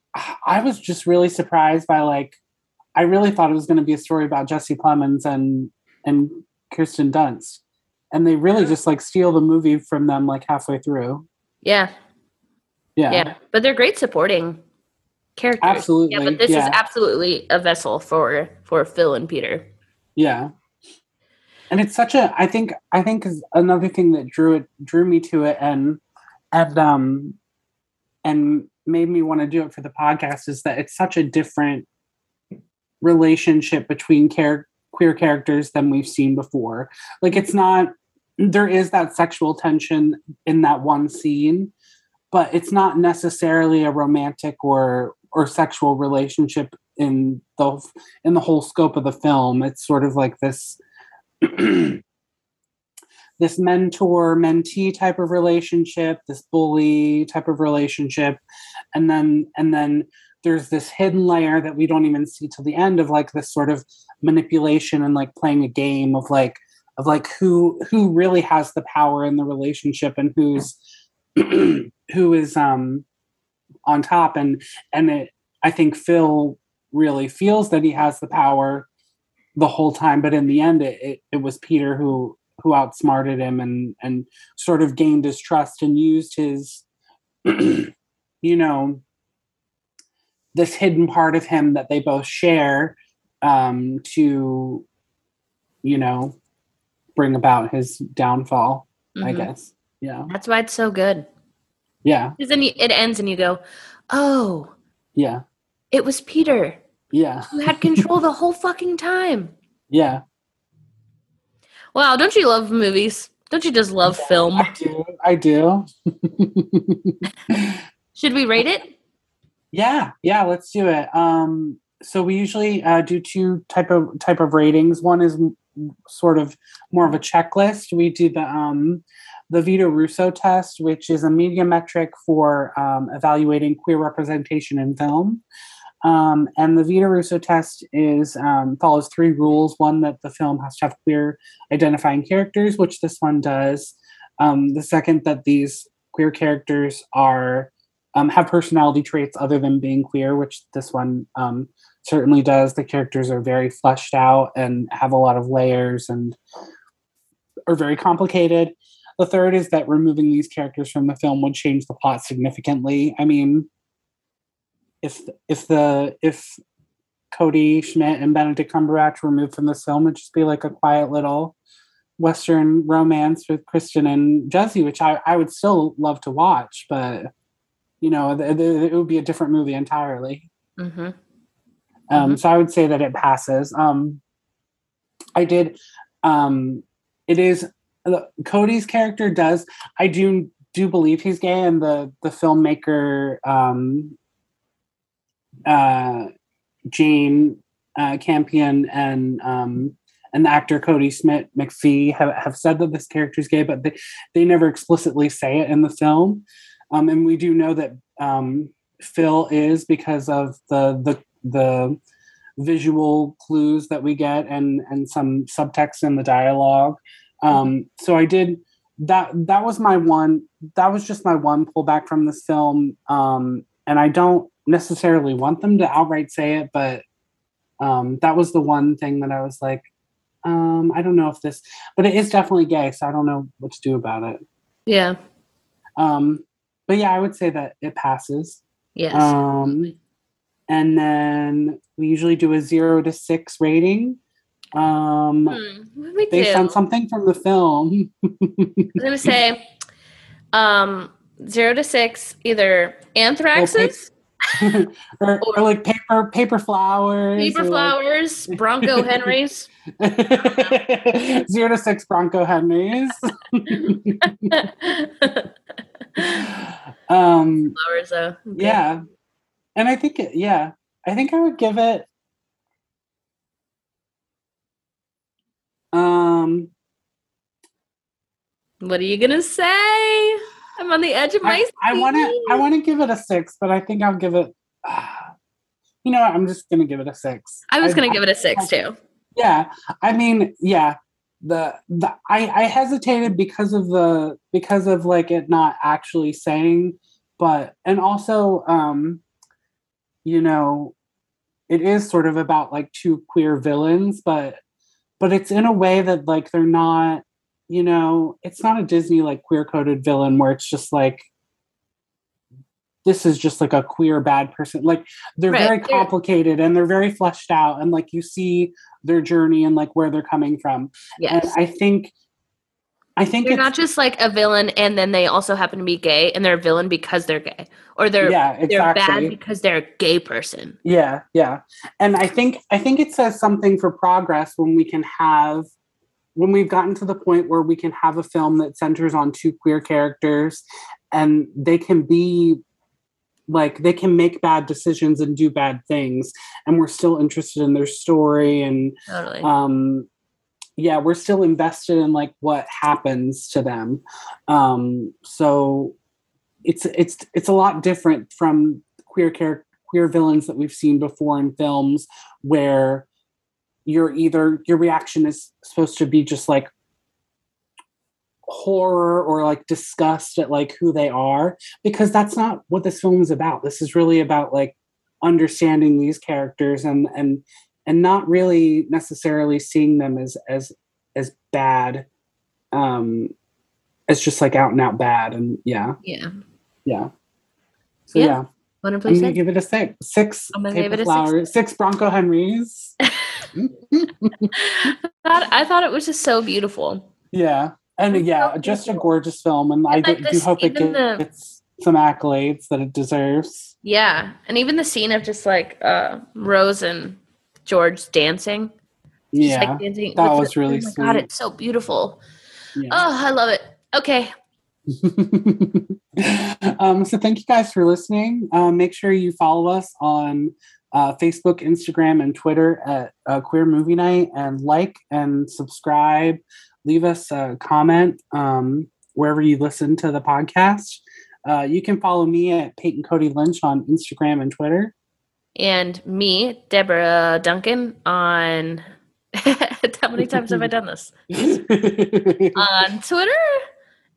I was just really surprised by like I really thought it was going to be a story about Jesse Plemons and and Kirsten Dunst, and they really just like steal the movie from them like halfway through. yeah, Yeah, yeah, but they're great supporting characters. absolutely. Yeah, but this yeah. is absolutely a vessel for for Phil and Peter. Yeah. And it's such a I think I think is another thing that drew it drew me to it and and um and made me want to do it for the podcast is that it's such a different relationship between char- queer characters than we've seen before. Like it's not there is that sexual tension in that one scene, but it's not necessarily a romantic or or sexual relationship in the in the whole scope of the film. It's sort of like this this mentor mentee type of relationship, this bully type of relationship, and then and then there's this hidden layer that we don't even see till the end of like this sort of manipulation and like playing a game of like of like who who really has the power in the relationship and who's who is um on top. And and it I think Phil really feels that he has the power the whole time, but in the end, it, it, it was Peter who who outsmarted him and and sort of gained his trust and used his, you know, this hidden part of him that they both share um, to, you know, bring about his downfall. I Mhm. guess. Yeah. That's why it's so good. Yeah. Because then you, it ends and you go, "Oh, Yeah. it was Peter Yeah. who had control the whole fucking time." Yeah. Wow, don't you love movies? Don't you just love film? I do. I do. Should we rate it? Yeah, yeah, let's do it. Um, so we usually uh, do two type of type of ratings. One is sort of more of a checklist. We do the um, the Vito Russo test, which is a media metric for um, evaluating queer representation in film. Um, and the Vito Russo test is um, follows three rules. One that the film has to have queer identifying characters, which this one does. Um, the second that these queer characters are um, have personality traits other than being queer, which this one um, certainly does. The characters are very fleshed out and have a lot of layers and are very complicated. The third is that removing these characters from the film would change the plot significantly. I mean, if if the if Kodi Smit and Benedict Cumberbatch were removed from this film, it'd just be like a quiet little Western romance with Kirsten and Jesse, which I, I would still love to watch, but you know, th- th- it would be a different movie entirely. Mm-hmm. Um, Mhm. So I would say that it passes. Um, I did. Um, it is uh, Kodi's character does. I do do believe he's gay, and the the filmmaker um, uh, Jane uh, Campion and um, and the actor Cody Smith McPhee have, have said that this character is gay, but they, they never explicitly say it in the film. Um, and we do know that um, Phil is because of the the the visual clues that we get and and some subtext in the dialogue. Um, so I did that. That was my one. That was just my one pullback from this film. Um, and I don't necessarily want them to outright say it, but um, that was the one thing that I was like, um, I don't know if this, but it is definitely gay, so I don't know what to do about it. Yeah. Um, but yeah, I would say that it passes. Yes. Um, and then we usually do a zero to six rating um, Hmm, me based too. on something from the film. I'm gonna say um zero to six, either anthraxes, or, or like paper paper flowers. paper or like- flowers, Bronco Henrys. zero to six Bronco Henrys. um. Okay. yeah, and I think it, yeah, I think I would give it. Um, What are you gonna say? I'm on the edge of my I want to. I want to give it a six, but I think I'll give it. you know, I'm just gonna give it a six. I was gonna give it a six too. Yeah, I mean, yeah. The the I I hesitated because of the because of like it not actually saying, but and also um, you know, it is sort of about like two queer villains, but but it's in a way that like they're not, you know, it's not a Disney like queer coded villain where it's just like this is just like a queer bad person. Like they're Right, very they're- complicated and they're very fleshed out and like you see their journey and like where they're coming from. Yes. And I think I think They're not just like a villain and then they also happen to be gay and they're a villain because they're gay. Or they're yeah, they're exactly. bad because they're a gay person. Yeah, yeah. And I think I think it says something for progress when we can have when we've gotten to the point where we can have a film that centers on two queer characters and they can be like they can make bad decisions and do bad things and we're still interested in their story and Totally. um yeah we're still invested in like what happens to them um so it's it's it's a lot different from queer character queer villains that we've seen before in films where you're either your reaction is supposed to be just like horror or like disgust at like who they are because that's not what this film is about this is really about like understanding these characters and and and not really necessarily seeing them as as as bad um as just like out and out bad and yeah yeah. yeah so Yeah. yeah, i'm gonna give it a six six I'm gonna give it a six. flowers six bronco henrys thought, I thought it was just so beautiful. yeah and yeah just a gorgeous film and i And, do, do hope it even the- gets some accolades that it deserves Yeah. And even the scene of just like uh Rose and George dancing. Just, yeah like dancing that was the- really oh my god, it's so beautiful. yeah. Oh, I love it. Okay. um, so thank you guys for listening. Um, make sure you follow us on uh, Facebook, Instagram, and Twitter at uh, Queer Movie Night, and like and subscribe. Leave us a comment um, wherever you listen to the podcast. Uh, you can follow me at Peyton Cody Lynch on Instagram and Twitter. And me, Deborah Duncan, on how many times have I done this? On Twitter.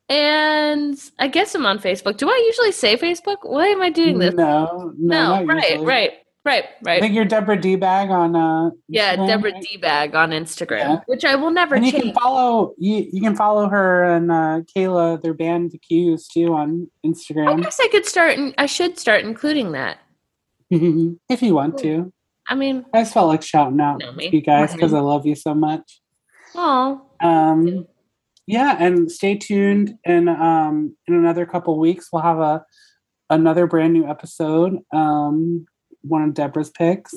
And I guess I'm on Facebook. Do I usually say Facebook? Why am I doing this? no, no, No, right, usually. right, right, right. I think you're Deborah D Bag on. Uh, Yeah, Instagram, Deborah right? D Bag on Instagram, Yeah. which I will never and you change. can follow you, you can follow her and uh, Kayla, their band The Q's too on Instagram. I guess I could start. And I should start including that. if you want to. I mean, I just felt like shouting out Know to you guys because I love you so much. oh, Um, yeah, and stay tuned. And um, in another couple weeks, we'll have a another brand new episode. Um, one of Deborah's picks,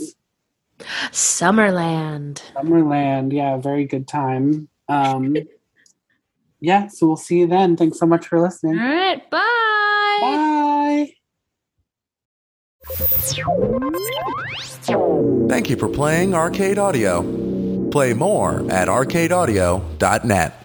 Summerland. Summerland. Yeah, very good time. Um, yeah, so we'll see you then. Thanks so much for listening. right, bye. Bye. Thank you for playing Arcade Audio. Play more at arcadeaudio.net.